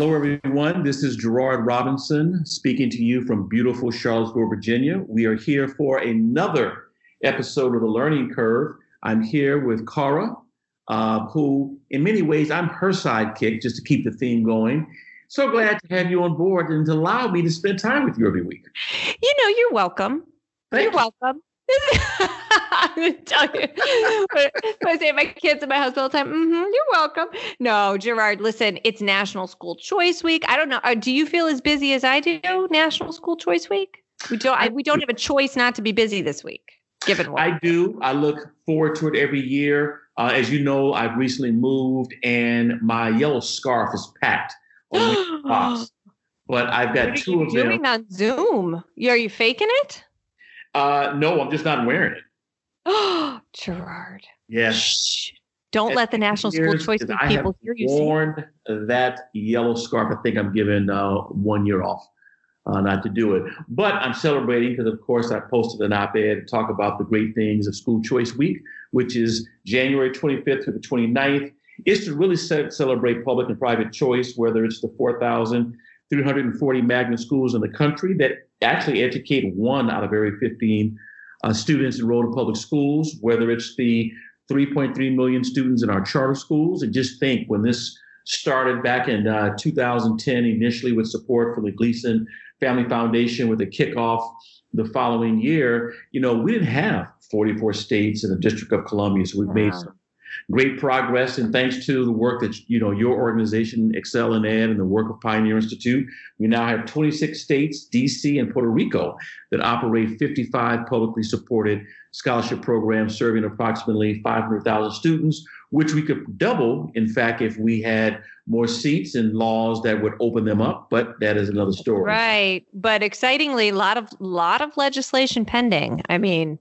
Hello, everyone. This is Gerard Robinson speaking to you from beautiful Charlottesville, Virginia. We are here for another episode of The Learning Curve. I'm here with Cara, uh, who, in many ways, I'm her sidekick just to keep the theme going. So glad to have you on board and to allow me to spend time with you every week. You know, you're welcome. Thank you're you. welcome. I'm gonna tell you. I say my kids and my husband all the time, mm-hmm, you're welcome. No, Gerard, listen, it's National School Choice Week. I don't know. uh, Do you feel as busy as I do, National School Choice Week? We don't I, we don't have a choice not to be busy this week, given what I do. I look forward to it every year. Uh, as you know, I've recently moved and my yellow scarf is packed on box. But I've got two of them. doing on Zoom? Are you faking it? Uh, no, I'm just not wearing it. Oh, Gerard. Yes. Shh. Don't At let the National School Choice because Week I people hear you worn that yellow scarf. I think I'm giving uh, one year off uh, not to do it. But I'm celebrating because, of course, I posted an op-ed to talk about the great things of School Choice Week, which is January 25th to the 29th. It's to really celebrate public and private choice, whether it's the 4,340 magnet schools in the country that actually educate one out of every 15 uh, students enrolled in public schools, whether it's the 3.3 million students in our charter schools. And just think when this started back in uh, 2010, initially with support from the Gleason Family Foundation with a kickoff the following year, you know, we didn't have 44 states in the District of Columbia. So we've made some great progress. And thanks to the work that, you know, your organization, Excel in Ed, and the work of Pioneer Institute, we now have 26 states, DC, and Puerto Rico that operate 55 publicly supported scholarship programs serving approximately 500,000 students, which we could double, in fact, if we had more seats and laws that would open them up. But that is another story. Right. But excitingly, a lot of lot of legislation pending. I mean,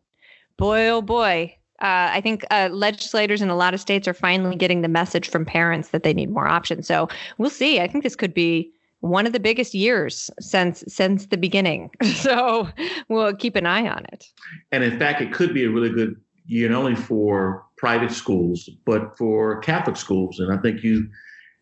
boy oh boy. Uh, I think uh, legislators in a lot of states are finally getting the message from parents that they need more options. So we'll see. I think this could be one of the biggest years since since the beginning. So we'll keep an eye on it. And in fact, it could be a really good year, not only for private schools, but for Catholic schools. And I think you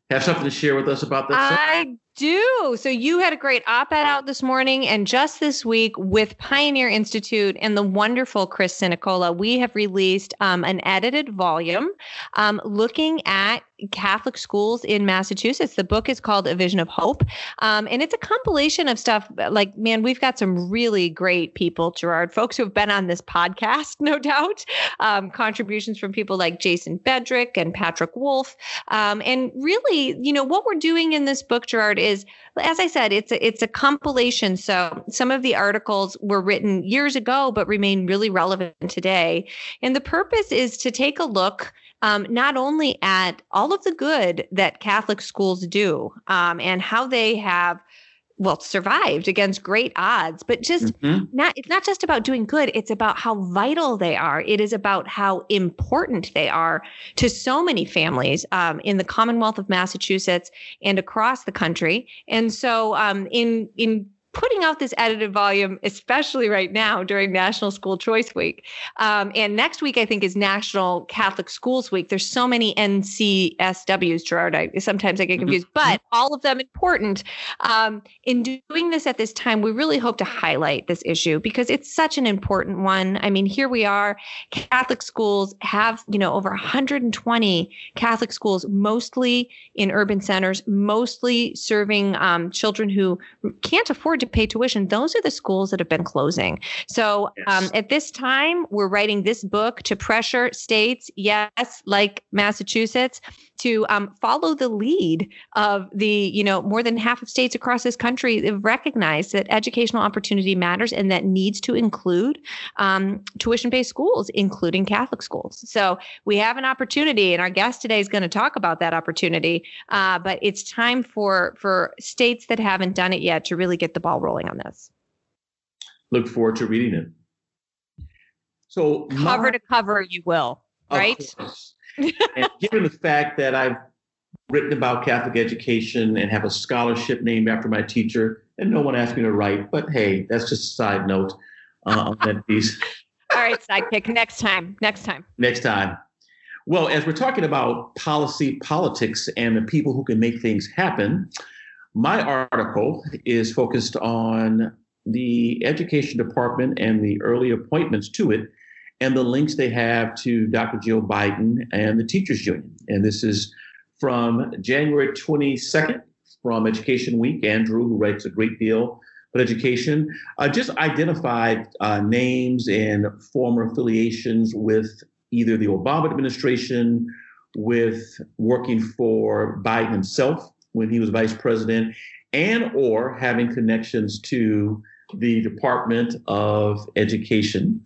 have something to share with us about that. I do. So you had a great op-ed out this morning and just this week with Pioneer Institute and the wonderful Chris Sinacola, we have released um, an edited volume um, looking at Catholic schools in Massachusetts. The book is called A Vision of Hope. Um, and it's a compilation of stuff like, man, we've got some really great people, Gerard, folks who have been on this podcast, no doubt. Um, contributions from people like Jason Bedrick and Patrick Wolf. Um, and really, you know, what we're doing in this book, Gerard, is as I said, it's a, it's a compilation. So some of the articles were written years ago, but remain really relevant today. And the purpose is to take a look um, not only at all of the good that Catholic schools do um, and how they have well survived against great odds but just Mhm. not it's not just about doing good it's about how vital they are it is about how important they are to so many families um, in the commonwealth of massachusetts and across the country and so um, in in putting out this edited volume especially right now during national school choice week. Um, and next week i think is national catholic schools week. There's so many ncsws gerard. I, sometimes i get confused but all of them important. Um, in doing this at this time, we really hope to highlight this issue because it's such an important one. I mean, here we are. Catholic schools have, you know, over 120 Catholic schools, mostly in urban centers, mostly serving um, children who can't afford to pay tuition. Those are the schools that have been closing. So um, at this time, we're writing this book to pressure states, yes, like Massachusetts, to um, follow the lead of the you know more than half of states across this country have recognized that educational opportunity matters and that needs to include um, tuition-based schools including catholic schools so we have an opportunity and our guest today is going to talk about that opportunity uh, but it's time for for states that haven't done it yet to really get the ball rolling on this Look forward to reading it. So, cover my- to cover you will Of right course. And given the fact that I've written about Catholic education and have a scholarship named after my teacher, and no one asked me to write, but hey, that's just a side note uh, on that piece. all right sidekick next time next time Next time. Well, as we're talking about policy, politics, and the people who can make things happen, My article is focused on the education department and the early appointments to it and the links they have to Dr. Jill Biden and the teachers union. And this is from January 22nd from Education Week. Andrew, who writes a great deal about education, uh, just identified uh, names and former affiliations with either the Obama administration, with working for Biden himself when he was vice president, and or having connections to the Department of Education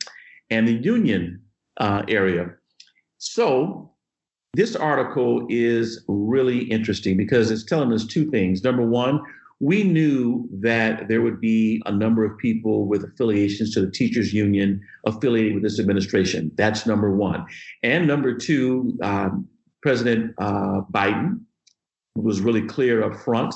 and the union uh, area. So, this article is really interesting because it's telling us two things. Number one, we knew that there would be a number of people with affiliations to the teachers union affiliated with this administration. That's number one. And number two, um, President uh, Biden was really clear up front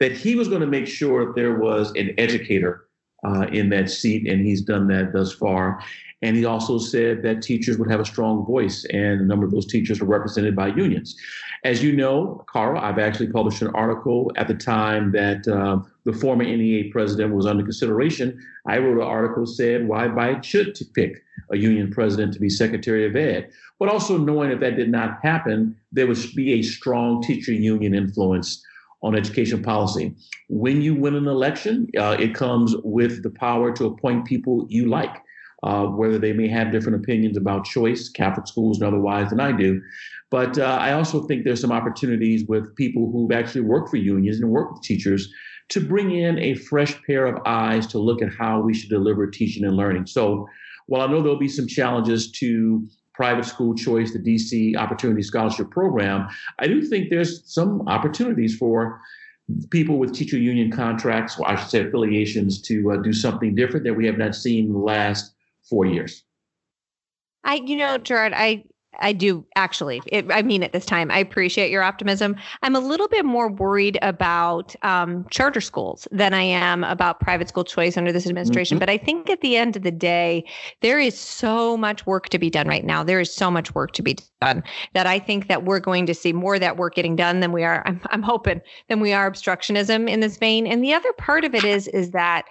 that he was going to make sure there was an educator uh, in that seat, and he's done that thus far. And he also said that teachers would have a strong voice, and a number of those teachers are represented by unions. As you know, Cara, I've actually published an article at the time that uh, the former NEA president was under consideration. I wrote an article said why Biden should pick a union president to be Secretary of Ed, but also knowing if that did not happen, there would be a strong teacher union influence on education policy. When you win an election, uh, it comes with the power to appoint people you like, uh, whether they may have different opinions about choice, Catholic schools, and otherwise than I do. But uh, I also think there's some opportunities with people who've actually worked for unions and worked with teachers to bring in a fresh pair of eyes to look at how we should deliver teaching and learning. So while I know there'll be some challenges to private school choice, the DC Opportunity Scholarship Program, I do think there's some opportunities for people with teacher union contracts, or I should say affiliations, to uh, do something different that we have not seen in the last four years. I, you know, Gerard, I I do actually. It, I mean, at this time, I appreciate your optimism. I'm a little bit more worried about um, charter schools than I am about private school choice under this administration. Mm-hmm. But I think at the end of the day, there is so much work to be done right now. There is so much work to be done that I think that we're going to see more of that work getting done than we are. I'm, I'm hoping than we are obstructionism in this vein. And the other part of it is is that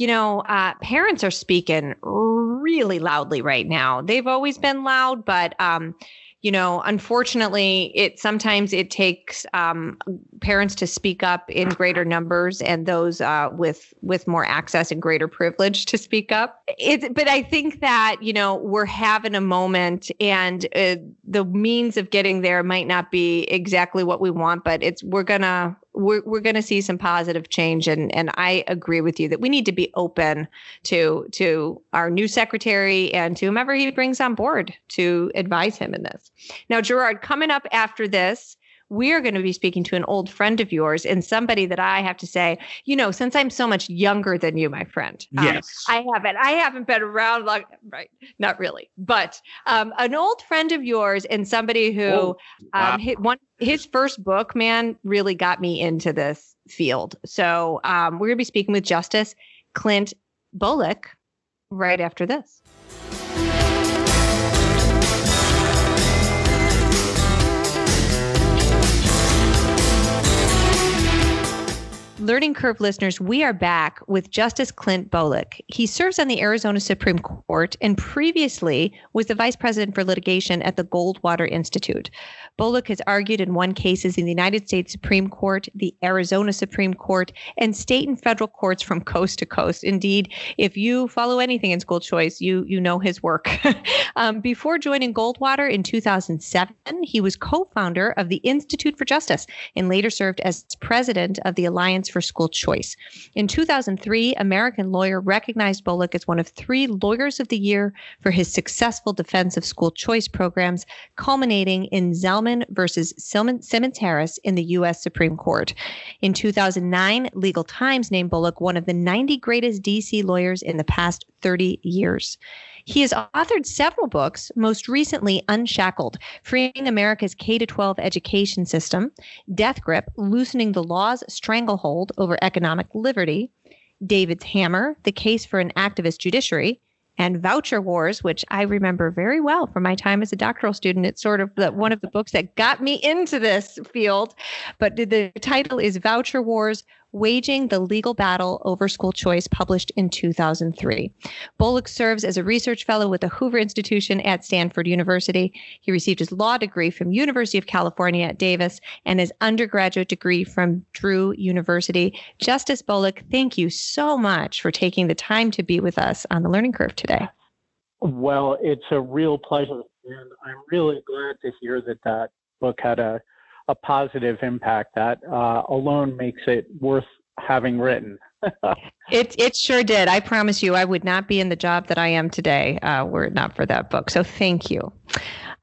you know, uh, parents are speaking really loudly right now. They've always been loud, but um, you know, unfortunately, it sometimes it takes um, parents to speak up in greater numbers, and those uh, with with more access and greater privilege to speak up. It, but I think that you know we're having a moment, and uh, the means of getting there might not be exactly what we want, but it's we're gonna we're we're going to see some positive change and and I agree with you that we need to be open to to our new secretary and to whomever he brings on board to advise him in this. Now Gerard coming up after this we are going to be speaking to an old friend of yours and somebody that I have to say, you know, since I'm so much younger than you, my friend. Um, yes. I haven't. I haven't been around long, right? Not really, but um, an old friend of yours and somebody who oh, wow. um, hit one his first book, man, really got me into this field. So um, we're going to be speaking with Justice Clint Bolick right after this. Learning Curve listeners, we are back with Justice Clint Bolick. He serves on the Arizona Supreme Court and previously was the vice president for litigation at the Goldwater Institute. Bolick has argued and won cases in the United States Supreme Court, the Arizona Supreme Court, and state and federal courts from coast to coast. Indeed, if you follow anything in school choice, you you know his work. um, before joining Goldwater in 2007, he was co-founder of the Institute for Justice and later served as president of the Alliance for School Choice. In 2003, American Lawyer recognized Bolick as one of three Lawyers of the Year for his successful defense of school choice programs, culminating in Zelman versus Simmons Harris in the U.S. Supreme Court. In 2009, Legal Times named Bolick one of the 90 greatest D.C. lawyers in the past 30 years. He has authored several books, most recently Unshackled, Freeing America's K 12 Education System, Death Grip, Loosening the Law's Stranglehold Over Economic Liberty, David's Hammer, The Case for an Activist Judiciary, and Voucher Wars, which I remember very well from my time as a doctoral student. It's sort of the, one of the books that got me into this field. But the title is Voucher Wars Waging the Legal Battle Over School Choice, published in 2003. Bolick serves as a research fellow with the Hoover Institution at Stanford University. He received his law degree from University of California at Davis and his undergraduate degree from Drew University. Justice Bolick, thank you so much for taking the time to be with us on the Learning Curve today. Well, it's a real pleasure, and I'm really glad to hear that that book had a a positive impact. That uh, alone makes it worth having written. it it sure did. I promise you, I would not be in the job that I am today uh, were it not for that book. So thank you.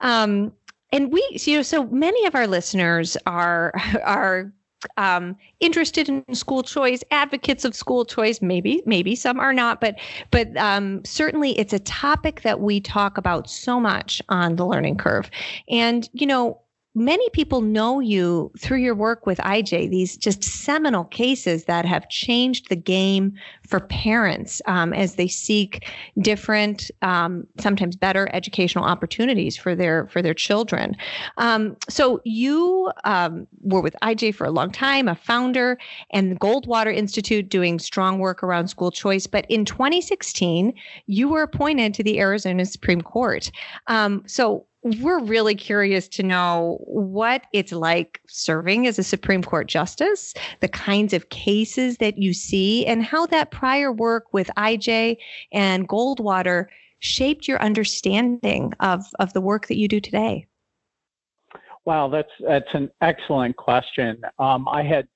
Um, and we, you know, so many of our listeners are are um, interested in school choice, advocates of school choice. Maybe, maybe some are not, but but um, certainly it's a topic that we talk about so much on the learning curve. And you know, many people know you through your work with IJ, these just seminal cases that have changed the game for parents um, as they seek different, um, sometimes better educational opportunities for their for their children. Um, so you um, were with IJ for a long time, a founder, and the Goldwater Institute doing strong work around school choice. But in 2016, you were appointed to the Arizona Supreme Court. Um, so we're really curious to know what it's like serving as a Supreme Court justice, the kinds of cases that you see, and how that prior work with IJ and Goldwater shaped your understanding of, of the work that you do today. Wow, that's that's an excellent question. Um, I had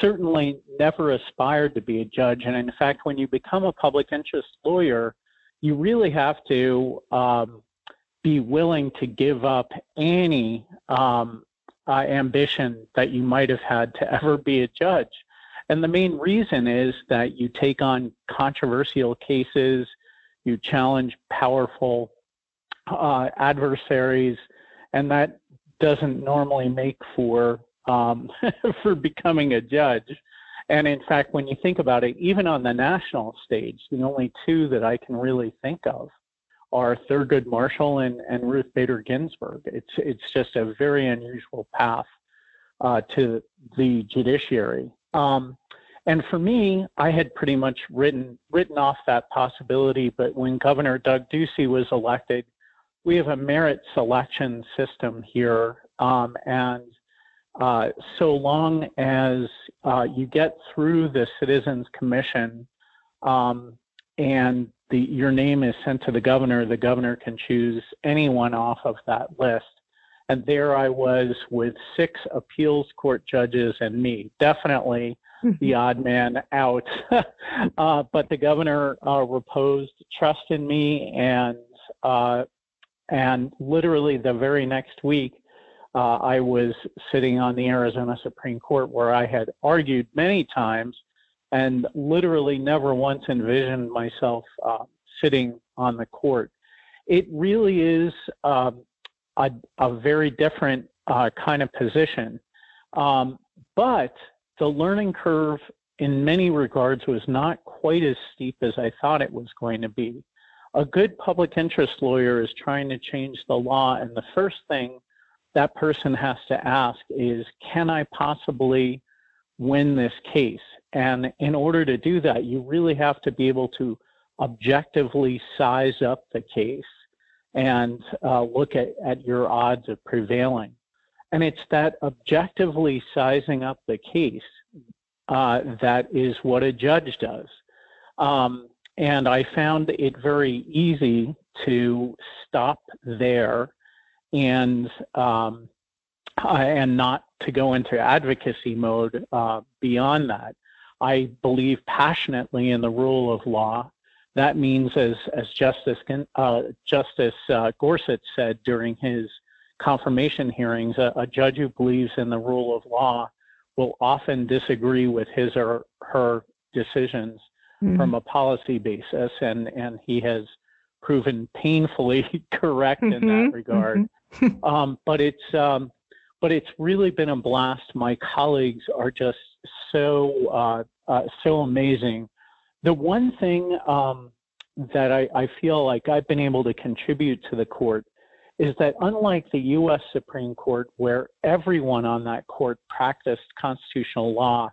certainly never aspired to be a judge, and in fact, when you become a public interest lawyer, you really have to um, be willing to give up any um, uh, ambition that you might have had to ever be a judge. And the main reason is that you take on controversial cases, you challenge powerful uh, adversaries, and that doesn't normally make for um, for becoming a judge. And in fact, when you think about it, even on the national stage, the only two that I can really think of are Thurgood Marshall and, and Ruth Bader Ginsburg. It's it's just a very unusual path uh, to the judiciary. Um, and for me, I had pretty much written written off that possibility. But when Governor Doug Ducey was elected, we have a merit selection system here, um, and uh, so long as uh, you get through the Citizens Commission um, and the, your name is sent to the governor, the governor can choose anyone off of that list. And there I was with six appeals court judges and me, definitely the odd man out. uh, but the governor uh, reposed trust in me, and uh, and literally the very next week, uh, I was sitting on the Arizona Supreme Court where I had argued many times and literally never once envisioned myself uh, sitting on the court. It really is um, a, a, very different uh, kind of position. Um, but the learning curve, in many regards, was not quite as steep as I thought it was going to be. A good public interest lawyer is trying to change the law, and the first thing that person has to ask is Can I possibly win this case? And in order to do that, you really have to be able to objectively size up the case and uh, look at, at your odds of prevailing. And it's that objectively sizing up the case uh, that is what a judge does. Um, and I found it very easy to stop there and um, and not to go into advocacy mode uh, beyond that. I believe passionately in the rule of law. That means, as as Justice uh, Justice uh, Gorsuch said during his confirmation hearings, a, a, judge who believes in the rule of law will often disagree with his or her decisions mm-hmm. from a policy basis, and and he has proven painfully correct mm-hmm. in that mm-hmm. regard. Mm-hmm. um, but it's um, but it's really been a blast. My colleagues are just so uh, uh, so amazing. The one thing um, that I, I feel like I've been able to contribute to the court is that unlike the U.S. Supreme Court, where everyone on that court practiced constitutional law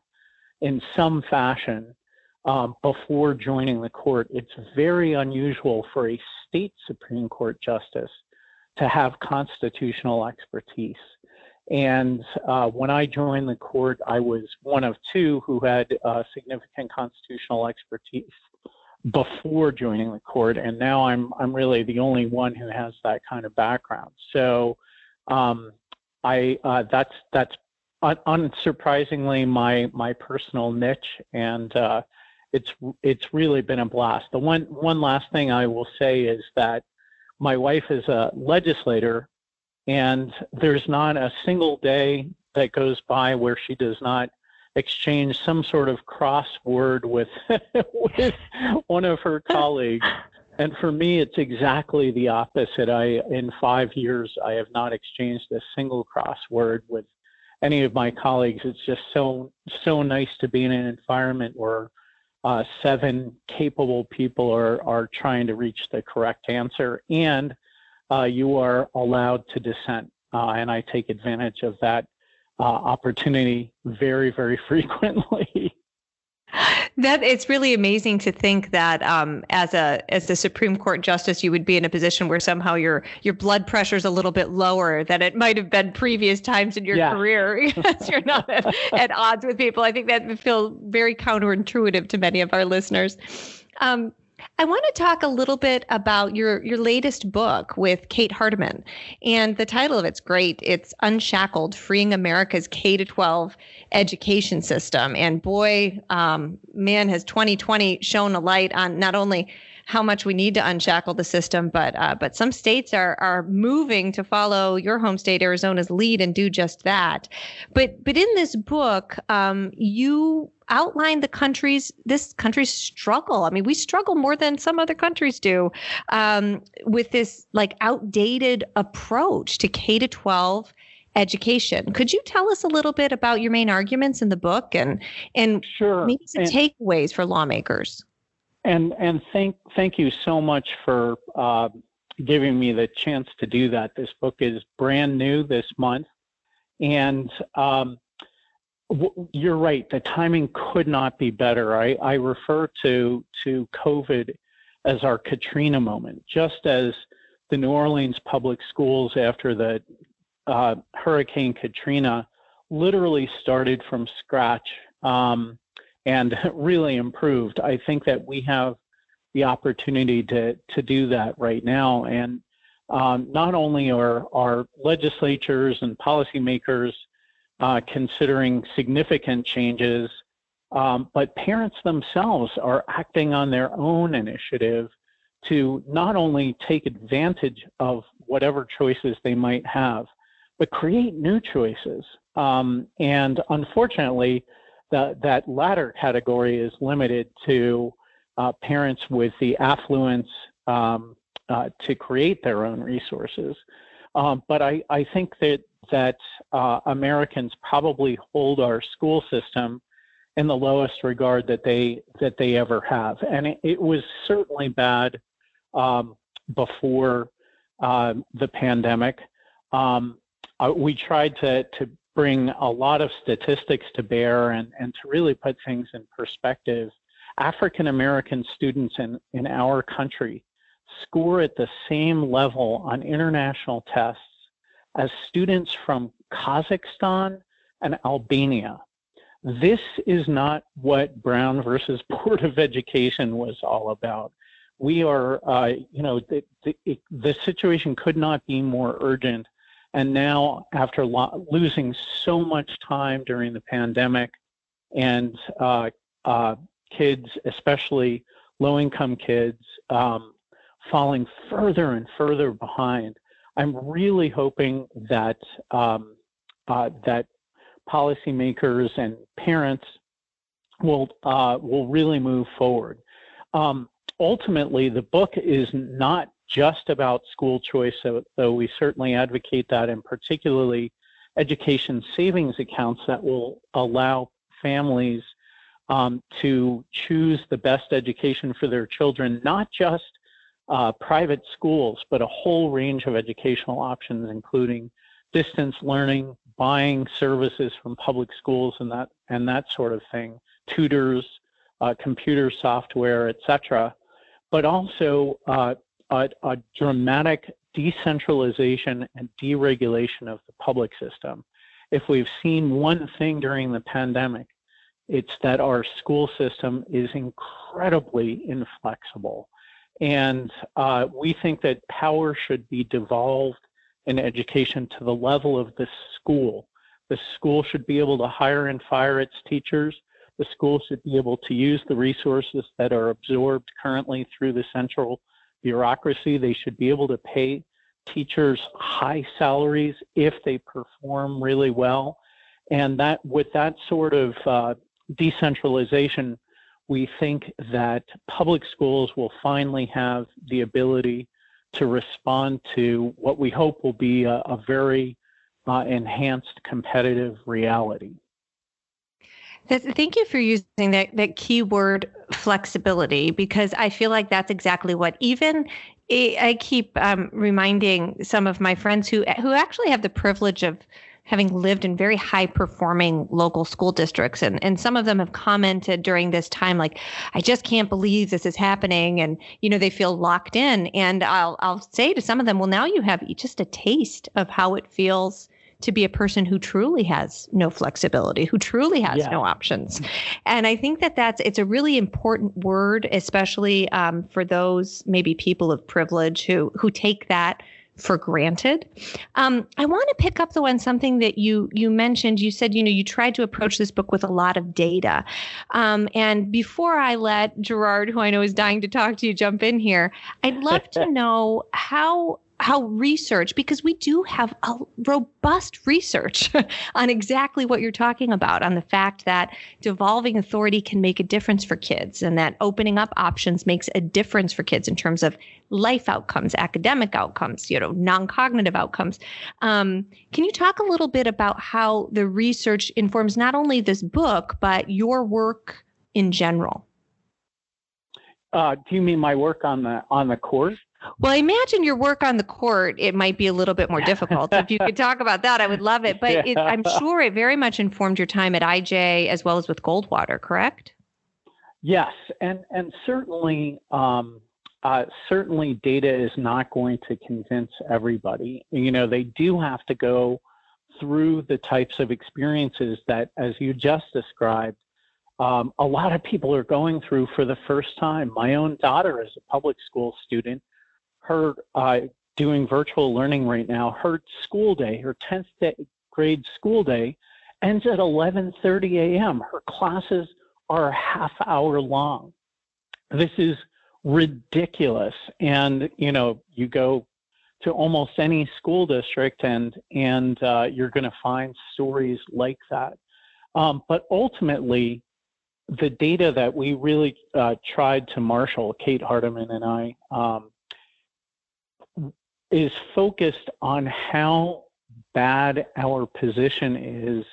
in some fashion um, before joining the court, it's very unusual for a state Supreme Court justice to have constitutional expertise. And uh, when I joined the court, I was one of two who had uh, significant constitutional expertise before joining the court, and now I'm I'm really the only one who has that kind of background. So, um, I uh, that's that's un- unsurprisingly my my personal niche, and uh, it's it's really been a blast. The one one last thing I will say is that my wife is a legislator, and there's not a single day that goes by where she does not exchange some sort of crossword with with one of her colleagues. And for me, it's exactly the opposite. I, in five years, I have not exchanged a single crossword with any of my colleagues. It's just so so nice to be in an environment where uh, seven capable people are are trying to reach the correct answer, and uh, you are allowed to dissent. Uh, and I take advantage of that uh, opportunity very, very frequently. that it's really amazing to think that um, as a as the Supreme Court justice, you would be in a position where somehow your your blood pressure is a little bit lower than it might have been previous times in your yeah. career because you're not at, at, odds with people. I think that would feel very counterintuitive to many of our listeners. Um, I want to talk a little bit about your your latest book with Kate Hardiman, and the title of it's great. It's Unshackled: Freeing America's K to 12 Education System. And boy, um, man, has 2020 shown a light on not only how much we need to unshackle the system, but uh, but some states are are moving to follow your home state Arizona's lead and do just that. But but in this book, um, you outline the country's this country's struggle. I mean, we struggle more than some other countries do um, with this like outdated approach to K to 12 education. Could you tell us a little bit about your main arguments in the book and and sure. maybe some and, takeaways for lawmakers? And and thank thank you so much for uh, giving me the chance to do that. This book is brand new this month, and um, w- you're right. The timing could not be better. I, I refer to to COVID as our Katrina moment, just as the New Orleans public schools after the uh, Hurricane Katrina literally started from scratch. Um, and really improved. I think that we have the opportunity to to do that right now. And um, not only are our legislatures and policymakers uh, considering significant changes, um, but parents themselves are acting on their own initiative to not only take advantage of whatever choices they might have, but create new choices. Um, and unfortunately, that that latter category is limited to uh, parents with the affluence um, uh, to create their own resources. Um, but I, I think that that uh, Americans probably hold our school system in the lowest regard that they that they ever have, and it, it was certainly bad um, before uh, the pandemic. Um, uh, we tried to to bring a lot of statistics to bear and, and to really put things in perspective. African American students in, in our country score at the same level on international tests as students from Kazakhstan and Albania. This is not what Brown versus Board of Education was all about. We are, uh, you know, the, the, the situation could not be more urgent and now, after lo- losing so much time during the pandemic, and uh, uh, kids, especially low income kids, um, falling further and further behind, I'm really hoping that um, uh, that policymakers and parents will uh, will really move forward. Um, ultimately, the book is not just about school choice, though we certainly advocate that, and particularly education savings accounts that will allow families um, to choose the best education for their children, not just uh, private schools, but a whole range of educational options, including distance learning, buying services from public schools, and that and that sort of thing, tutors, uh, computer software, etc. But also uh, a, a dramatic decentralization and deregulation of the public system. If we've seen one thing during the pandemic, it's that our school system is incredibly inflexible. And uh, we think that power should be devolved in education to the level of the school. The school should be able to hire and fire its teachers. The school should be able to use the resources that are absorbed currently through the central bureaucracy. They should be able to pay teachers high salaries if they perform really well. And that with that sort of uh, decentralization, we think that public schools will finally have the ability to respond to what we hope will be a, a very uh, enhanced competitive reality. Thank you for using that, that keyword flexibility because I feel like that's exactly what even I keep um, reminding some of my friends who who actually have the privilege of having lived in very high performing local school districts and and some of them have commented during this time like I just can't believe this is happening and you know they feel locked in. And I'll I'll say to some of them well now you have just a taste of how it feels to be a person who truly has no flexibility, who truly has yeah. no options. And I think that that's it's a really important word, especially um, for those maybe people of privilege who who take that for granted. Um, I want to pick up though on something that you you mentioned. You said you know you tried to approach this book with a lot of data. Um, and before I let Gerard, who I know is dying to talk to you, jump in here, I'd love to know how how research because we do have a robust research on exactly what you're talking about on the fact that devolving authority can make a difference for kids and that opening up options makes a difference for kids in terms of life outcomes academic outcomes you know non-cognitive outcomes. Um, can you talk a little bit about how the research informs not only this book but your work in general? Uh, do you mean my work on the on the course well, I imagine your work on the court, it might be a little bit more difficult. if you could talk about that, I would love it. But it, I'm sure it very much informed your time at IJ as well as with Goldwater, correct? Yes, and and certainly, um, uh, certainly, data is not going to convince everybody. You know, they do have to go through the types of experiences that, as you just described, um, a lot of people are going through for the first time. My own daughter is a public school student her uh, doing virtual learning right now, her school day, her 10th day, grade school day, ends at 11:30 a.m. Her classes are a half hour long. This is ridiculous. And you know, you go to almost any school district, and and uh, you're going to find stories like that. Um, but ultimately, the data that we really uh, tried to marshal, Kate Hardiman and I, um, is focused on how bad our position is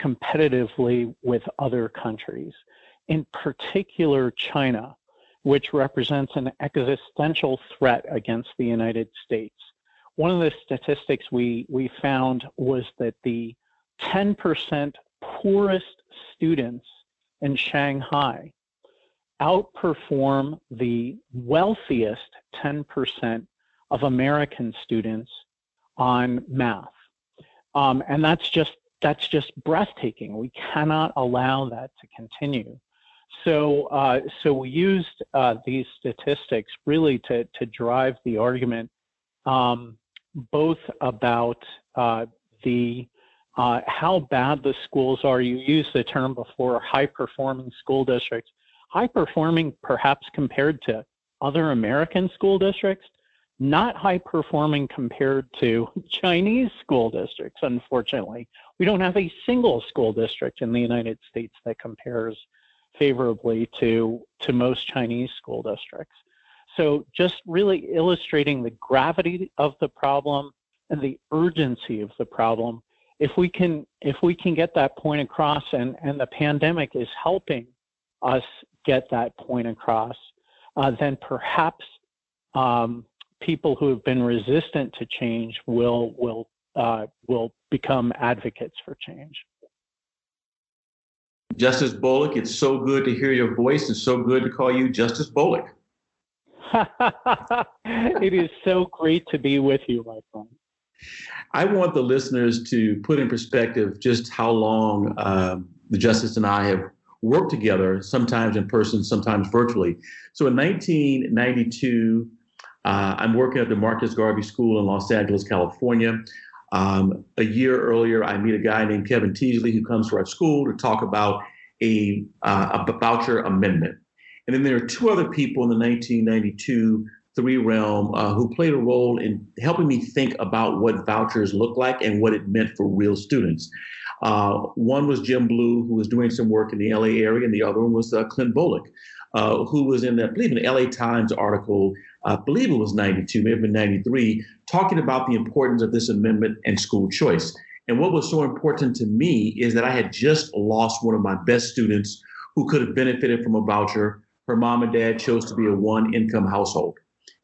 competitively with other countries, in particular China, which represents an existential threat against the United States. One of the statistics we, we found was that the 10% poorest students in Shanghai outperform the wealthiest 10% of American students on math. Um, and that's just that's just breathtaking. We cannot allow that to continue. So, uh, so we used uh, these statistics really to, to drive the argument um, both about uh, the uh, how bad the schools are. You used the term before, high performing school districts. High performing, perhaps compared to other American school districts, not high performing compared to Chinese school districts, unfortunately. We don't have a single school district in the United States that compares favorably to, to most Chinese school districts. So, just really illustrating the gravity of the problem and the urgency of the problem. If we can, if we can get that point across, and, and the pandemic is helping us get that point across, uh, then perhaps um, people who have been resistant to change will will uh, will become advocates for change. Justice Bolick, it's so good to hear your voice and so good to call you Justice Bolick. it is so great to be with you, my friend. I want the listeners to put in perspective just how long um, the Justice and I have worked together, sometimes in person, sometimes virtually. So in 1992, uh, I'm working at the Marcus Garvey School in Los Angeles, California. Um, a year earlier, I meet a guy named Kevin Teasley who comes to our school to talk about a, uh, a voucher amendment. And then there are two other people in the 1992 three realm uh, who played a role in helping me think about what vouchers look like and what it meant for real students. Uh, one was Jim Blew, who was doing some work in the LA area, and the other one was uh, Clint Bolick, uh, who was in, the, I believe, an LA Times article, I believe it was 92, maybe 93, talking about the importance of this amendment and school choice. And what was so important to me is that I had just lost one of my best students who could have benefited from a voucher. Her mom and dad chose to be a one income household,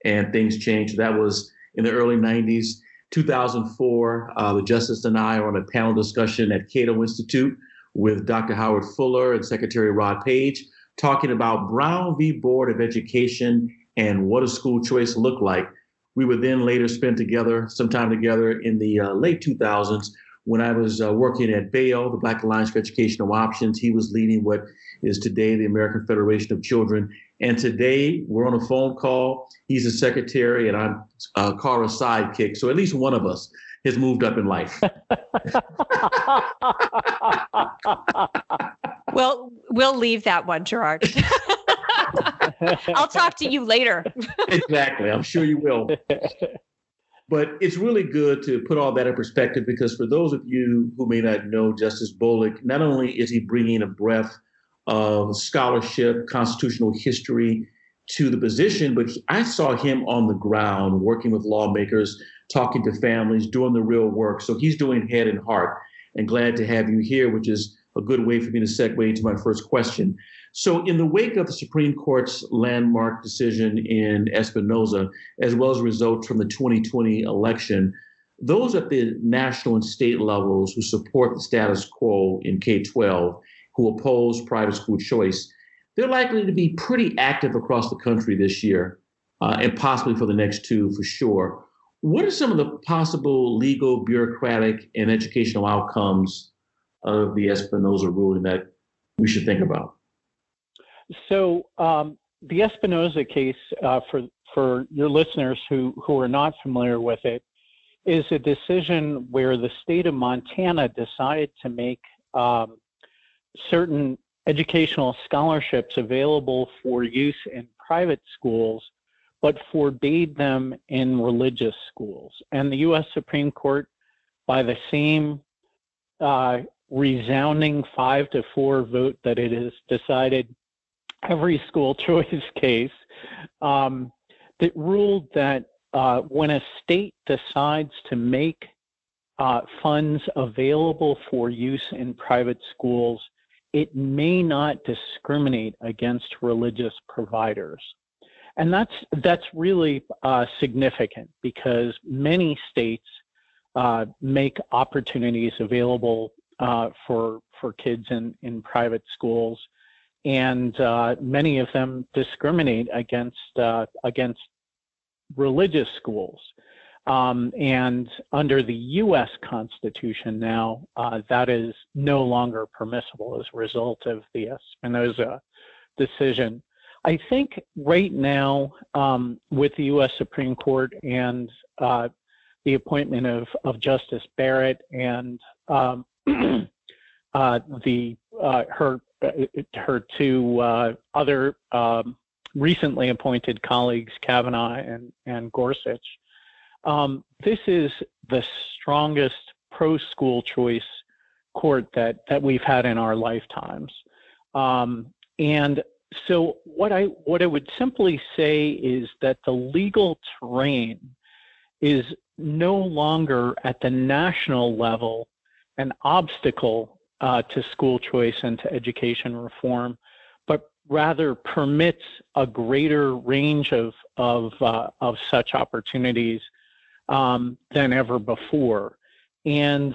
and things changed. That was in the early 90s. 2004, uh, the Justice and I are on a panel discussion at Cato Institute with Dr. Howard Fuller and Secretary Rod Page, talking about Brown v. Board of Education and what does school choice look like. We would then later spend together, some time together in the uh, late 2000s when I was uh, working at BAEO, the Black Alliance for Educational Options. He was leading what is today the American Federation of Children. And today we're on a phone call. He's a secretary, and I'm uh, Cara's sidekick. So at least one of us has moved up in life. well, we'll leave that one, Gerard. I'll talk to you later. exactly. I'm sure you will. But it's really good to put all that in perspective because for those of you who may not know Justice Bolick, not only is he bringing a breath of scholarship, constitutional history to the position, but I saw him on the ground working with lawmakers, talking to families, doing the real work. So he's doing head and heart. And glad to have you here, which is a good way for me to segue into my first question. So, in the wake of the Supreme Court's landmark decision in Espinoza, as well as results from the 2020 election, those at the national and state levels who support the status quo in K 12 who oppose private school choice, they're likely to be pretty active across the country this year, uh, and possibly for the next two for sure. What are some of the possible legal, bureaucratic, and educational outcomes of the Espinoza ruling that we should think about? So, um, the Espinoza case, uh, for for your listeners who who are not familiar with it, is a decision where the state of Montana decided to make um, certain educational scholarships available for use in private schools, but forbade them in religious schools. And the U.S. Supreme Court, by the same uh, resounding five to four vote that it has decided every school choice case, um, that ruled that uh, when a state decides to make uh, funds available for use in private schools, it may not discriminate against religious providers. And that's, that's really uh, significant because many states uh, make opportunities available uh, for, for kids in, in private schools. And uh, many of them discriminate against, uh, against religious schools. Um, and under the U.S. Constitution now, uh, that is no longer permissible as a result of the Espinoza decision. I think right now, um, with the U.S. Supreme Court and uh, the appointment of, of Justice Barrett and um, uh, the uh, her her two uh, other um, recently appointed colleagues, Kavanaugh and and Gorsuch, um, this is the strongest pro school choice court that, that we've had in our lifetimes. Um, and so what I what I would simply say is that the legal terrain is no longer at the national level an obstacle uh, to school choice and to education reform, but rather permits a greater range of of uh, of such opportunities um, than ever before, and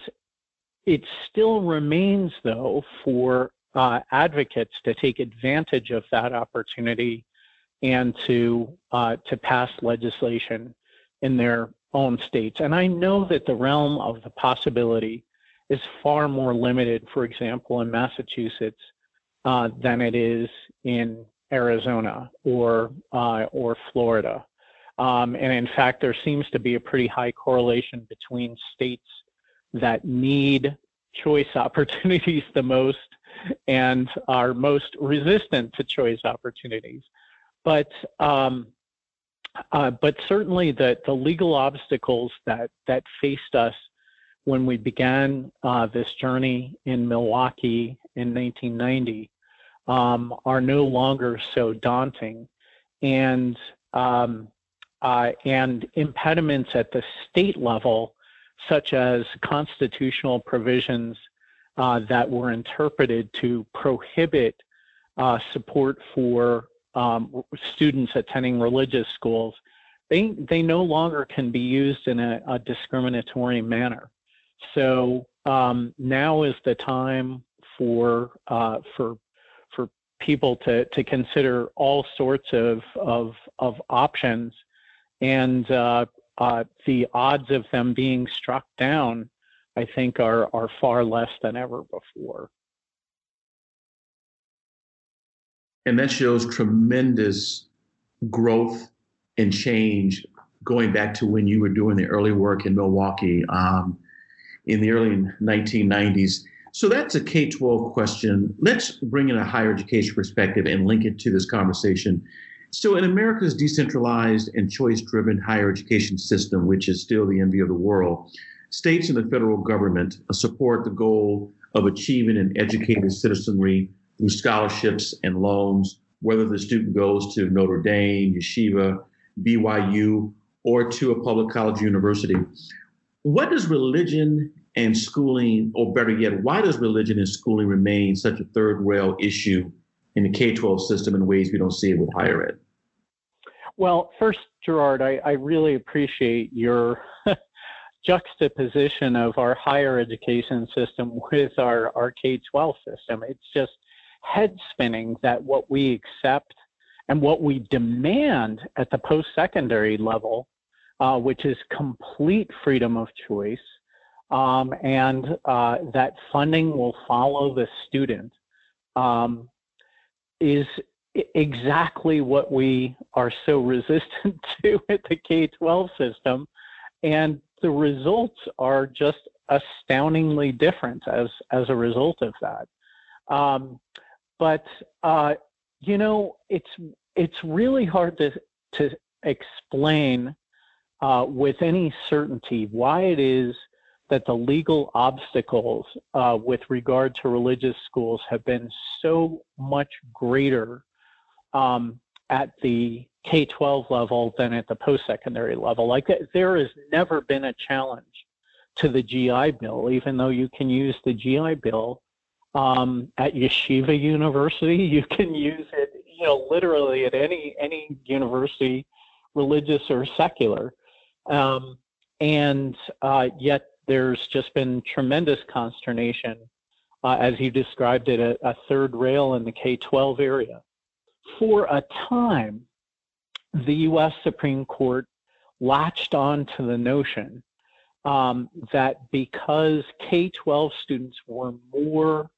it still remains though for uh, advocates to take advantage of that opportunity and to uh, to pass legislation in their own states. And I know that the realm of the possibility is far more limited, for example, in Massachusetts uh, than it is in Arizona or uh, or Florida. Um, and in fact, there seems to be a pretty high correlation between states that need choice opportunities the most and are most resistant to choice opportunities. But um, uh, but certainly the, the legal obstacles that, that faced us when we began uh, this journey in Milwaukee in 1990 um, are no longer so daunting. And, um, uh, and impediments at the state level, such as constitutional provisions uh, that were interpreted to prohibit uh, support for um, students attending religious schools, they, they no longer can be used in a, a discriminatory manner. So um, now is the time for uh, for for people to, to consider all sorts of of, of options, and uh, uh, the odds of them being struck down, I think, are are far less than ever before. and that shows tremendous growth and change going back to when you were doing the early work in Milwaukee um, in the early 1990s. So that's a K 12 question. Let's bring in a higher education perspective and link it to this conversation. So, in America's decentralized and choice driven higher education system, which is still the envy of the world, states and the federal government support the goal of achieving an educated citizenry through scholarships and loans, whether the student goes to Notre Dame, Yeshiva, BYU, or to a public college university. What does religion and schooling, or better yet, why does religion and schooling remain such a third rail issue in the K 12 system in ways we don't see it with higher ed? Well, first, Gerard, I, I really appreciate your juxtaposition of our higher education system with our, our K 12 system. It's just head spinning that what we accept and what we demand at the post secondary level, uh, which is complete freedom of choice, um, and uh, that funding will follow the student, um, is exactly what we are so resistant to at the K 12 system. And the results are just astoundingly different as, as a result of that. Um, but uh, you know, it's it's really hard to to explain uh, with any certainty why it is that the legal obstacles uh, with regard to religious schools have been so much greater um, at the K 12 level than at the post secondary level. Like, there has never been a challenge to the GI Bill, even though you can use the GI Bill um, at Yeshiva University. You can use it, you know, literally at any any university, religious or secular. Um, and uh, yet there's just been tremendous consternation, uh, as you described it, a, a third rail in the K-12 area. For a time, the U.S. Supreme Court latched on to the notion um, that because K 12 students were more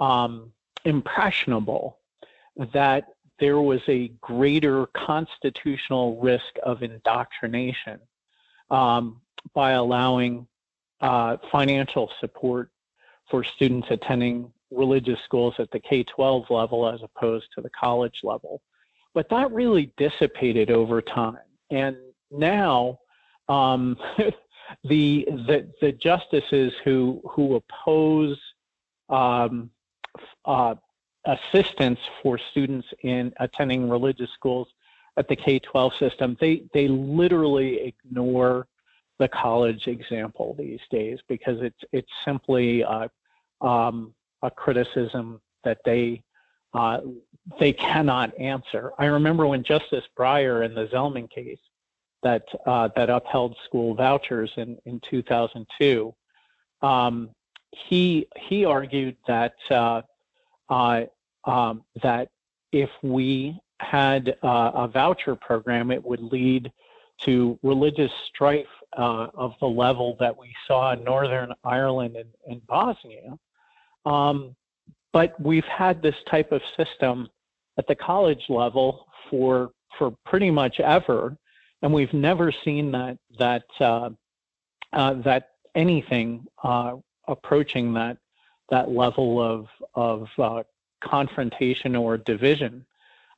um, impressionable that there was a greater constitutional risk of indoctrination um, by allowing uh, financial support for students attending religious schools at the K 12 level as opposed to the college level. But that really dissipated over time. And now, um, the, the, the justices who, who oppose um, uh, assistance for students in attending religious schools at the K-12 system, they they literally ignore the college example these days because it's it's simply a, um, a criticism that they uh, they cannot answer. I remember when Justice Breyer in the Zelman case that uh, that upheld school vouchers in in 2002, um, he he argued that uh, uh, um, that if we had uh, a voucher program, it would lead to religious strife uh, of the level that we saw in Northern Ireland and, and Bosnia. Um, but we've had this type of system at the college level for for pretty much ever, and we've never seen that that uh, uh, that anything uh, approaching that that level of of uh, confrontation or division.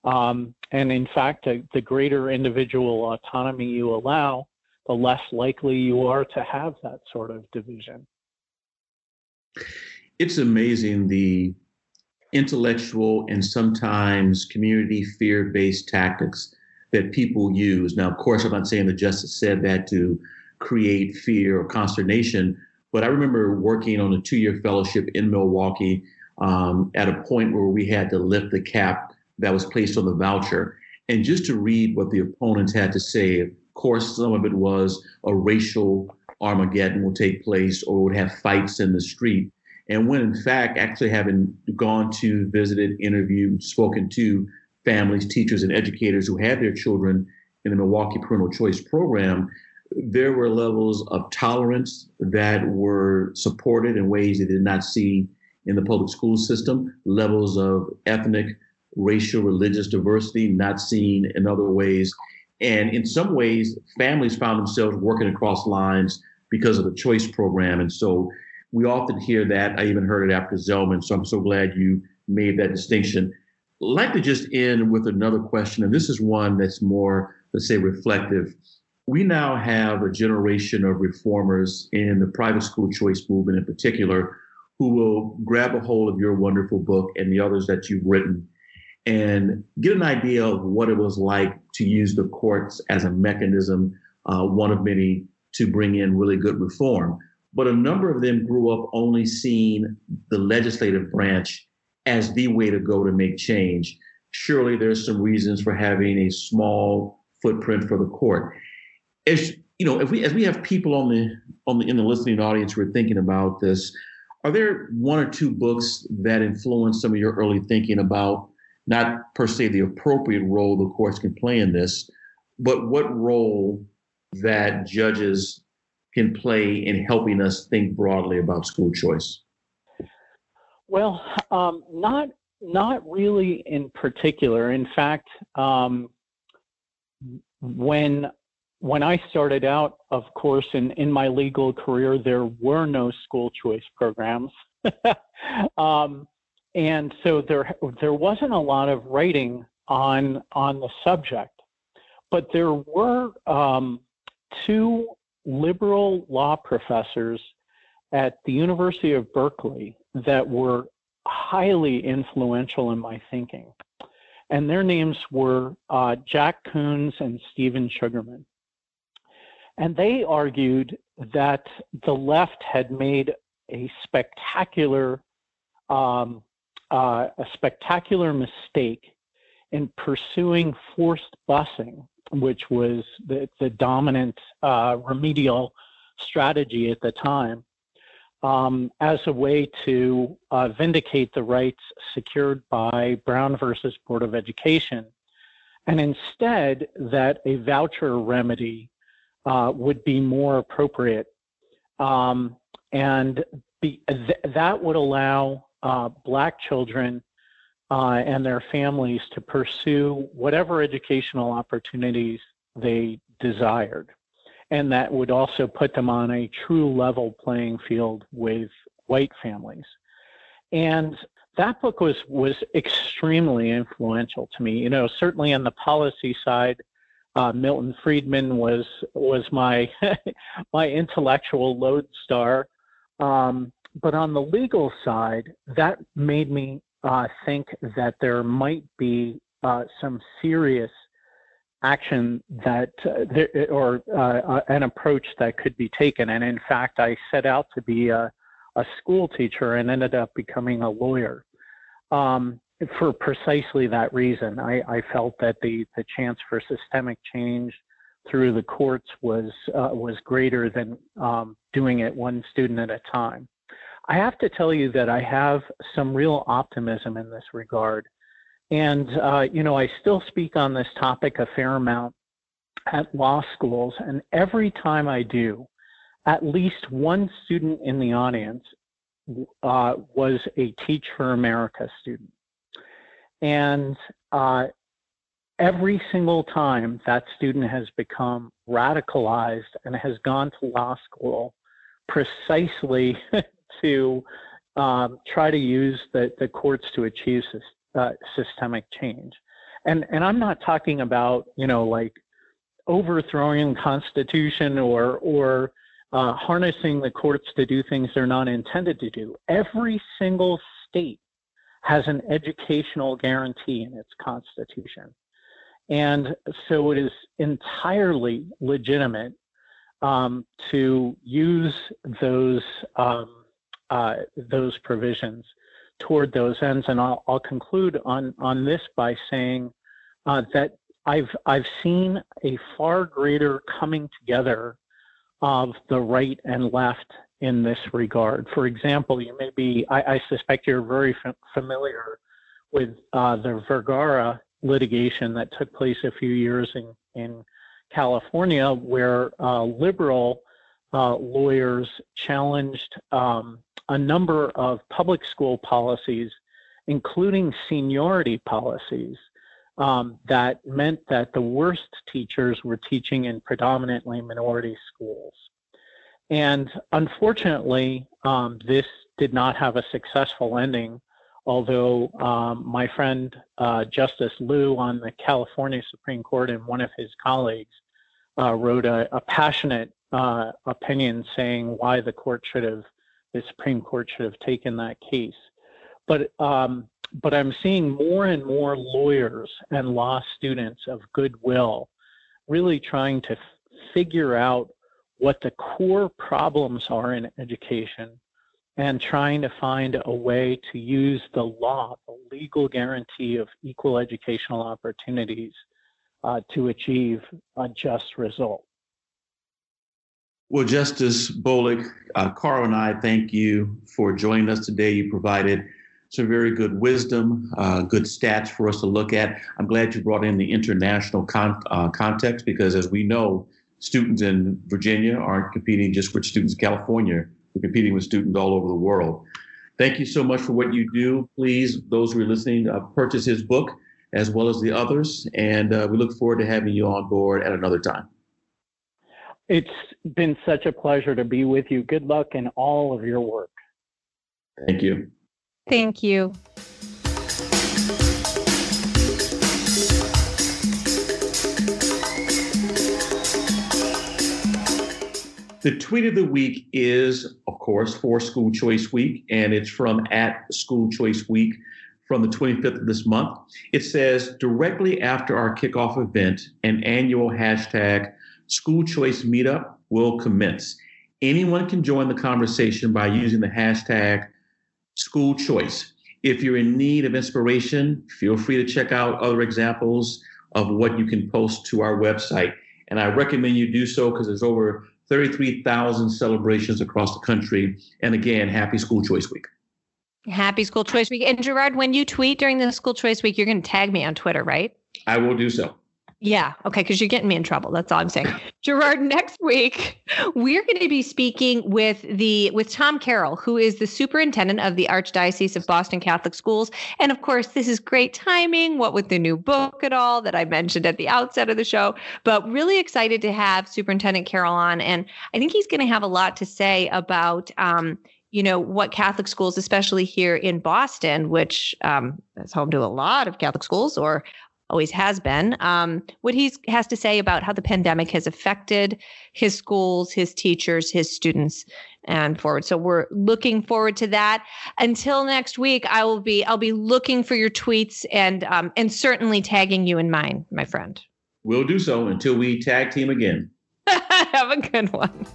Um, and in fact, the greater individual autonomy you allow, the less likely you are to have that sort of division. It's amazing the intellectual and sometimes community fear based tactics that people use. Now, of course, I'm not saying the justice said that to create fear or consternation, but I remember working on a two year fellowship in Milwaukee um, at a point where we had to lift the cap that was placed on the voucher. And just to read what the opponents had to say, of course, some of it was a racial Armageddon will take place or would have fights in the street. And when in fact, actually having gone to, visited, interviewed, spoken to families, teachers, and educators who had their children in the Milwaukee Parental Choice Program, there were levels of tolerance that were supported in ways they did not see in the public school system, levels of ethnic, racial, religious diversity not seen in other ways. And in some ways, families found themselves working across lines because of the choice program. And so we often hear that. I even heard it after Zelman. So I'm so glad you made that distinction. I'd like to just end with another question. And this is one that's more, let's say, reflective. We now have a generation of reformers in the private school choice movement in particular who will grab a hold of your wonderful book and the others that you've written and get an idea of what it was like to use the courts as a mechanism, uh, one of many, to bring in really good reform. But a number of them grew up only seeing the legislative branch as the way to go to make change. Surely there's some reasons for having a small footprint for the court. As you know, if we as we have people on the on the in the listening audience who are thinking about this, are there one or two books that influence some of your early thinking about not per se the appropriate role the courts can play in this, but what role that judges can play in helping us think broadly about school choice? Well, um, not not really in particular. In fact, um, when when I started out, of course, in, in my legal career, there were no school choice programs. um, and so there there wasn't a lot of writing on on the subject, but there were um, two liberal law professors at the University of Berkeley that were highly influential in my thinking, and their names were uh, Jack Coons and Stephen Sugarman, and they argued that the left had made a spectacular um, uh, a spectacular mistake in pursuing forced busing, which was the, the dominant uh, remedial strategy at the time, um, as a way to uh, vindicate the rights secured by Brown versus Board of Education, and instead that a voucher remedy uh, would be more appropriate. Um, and be, th- that would allow uh, black children uh, and their families to pursue whatever educational opportunities they desired. And that would also put them on a true level playing field with white families. And that book was was extremely influential to me. You know, certainly on the policy side, uh, Milton Friedman was was my my intellectual lodestar. Um, but on the legal side, that made me uh, think that there might be uh, some serious action that uh, there, or uh, uh, an approach that could be taken. And in fact, I set out to be a, a school teacher and ended up becoming a lawyer. Um, for precisely that reason. I, I, felt that the, the chance for systemic change through the courts was uh, was greater than um, doing it one student at a time. I have to tell you that I have some real optimism in this regard, and uh, you know I still speak on this topic a fair amount at law schools, and every time I do, at least one student in the audience uh, was a Teach for America student. And uh, every single time that student has become radicalized and has gone to law school precisely to um, try to use the, the courts to achieve uh, systemic change. And, and I'm not talking about, you know, like overthrowing Constitution or, or uh, harnessing the courts to do things they're not intended to do. Every single state has an educational guarantee in its constitution. And so it is entirely legitimate um, to use those um, uh, those provisions toward those ends. And I'll, I'll conclude on on this by saying uh, that I've I've seen a far greater coming together of the right and left in this regard. For example, you may be, I, I suspect you're very f- familiar with uh, the Vergara litigation that took place a few years in, in California, where uh, liberal uh, lawyers challenged um, a number of public school policies, including seniority policies, um, that meant that the worst teachers were teaching in predominantly minority schools. And unfortunately, um, this did not have a successful ending, although um, my friend uh, Justice Liu on the California Supreme Court and one of his colleagues uh, wrote a, a passionate uh, opinion saying why the court should have, the Supreme Court should have taken that case. But um, but I'm seeing more and more lawyers and law students of goodwill really trying to f- figure out what the core problems are in education and trying to find a way to use the law, the legal guarantee of equal educational opportunities uh, to achieve a just result. Well, Justice Bolick, uh, Cara and I thank you for joining us today. You provided some very good wisdom, uh, good stats for us to look at. I'm glad you brought in the international con- uh, context because, as we know, students in Virginia aren't competing just with students in California. We're competing with students all over the world. Thank you so much for what you do. Please, those who are listening, uh, purchase his book as well as the others. And uh, we look forward to having you on board at another time. It's been such a pleasure to be with you. Good luck in all of your work. Thank you. Thank you. The tweet of the week is, of course, for School Choice Week, and it's from at School Choice Week from the 25th of this month. It says, directly after our kickoff event, an annual hashtag School Choice Meetup will commence. Anyone can join the conversation by using the hashtag School Choice. If you're in need of inspiration, feel free to check out other examples of what you can post to our website. And I recommend you do so because there's over 33,000 celebrations across the country. And again, happy School Choice Week. Happy School Choice Week. And Gerard, when you tweet during the School Choice Week, you're going to tag me on Twitter, right? I will do so. Yeah. Okay. Because you're getting me in trouble. That's all I'm saying. Gerard, next week we're going to be speaking with the with Tom Carroll, who is the superintendent of the Archdiocese of Boston Catholic Schools. And of course, this is great timing. What with the new book at all that I mentioned at the outset of the show. But really excited to have Superintendent Carroll on, and I think he's going to have a lot to say about. Um, you know what Catholic schools, especially here in Boston, which um, is home to a lot of Catholic schools, or always has been. Um, what he has to say about how the pandemic has affected his schools, his teachers, his students, and forward. So we're looking forward to that. Until next week, I will be I'll be looking for your tweets and um, and certainly tagging you in mine, my friend. We'll do so until we tag team again. Have a good one.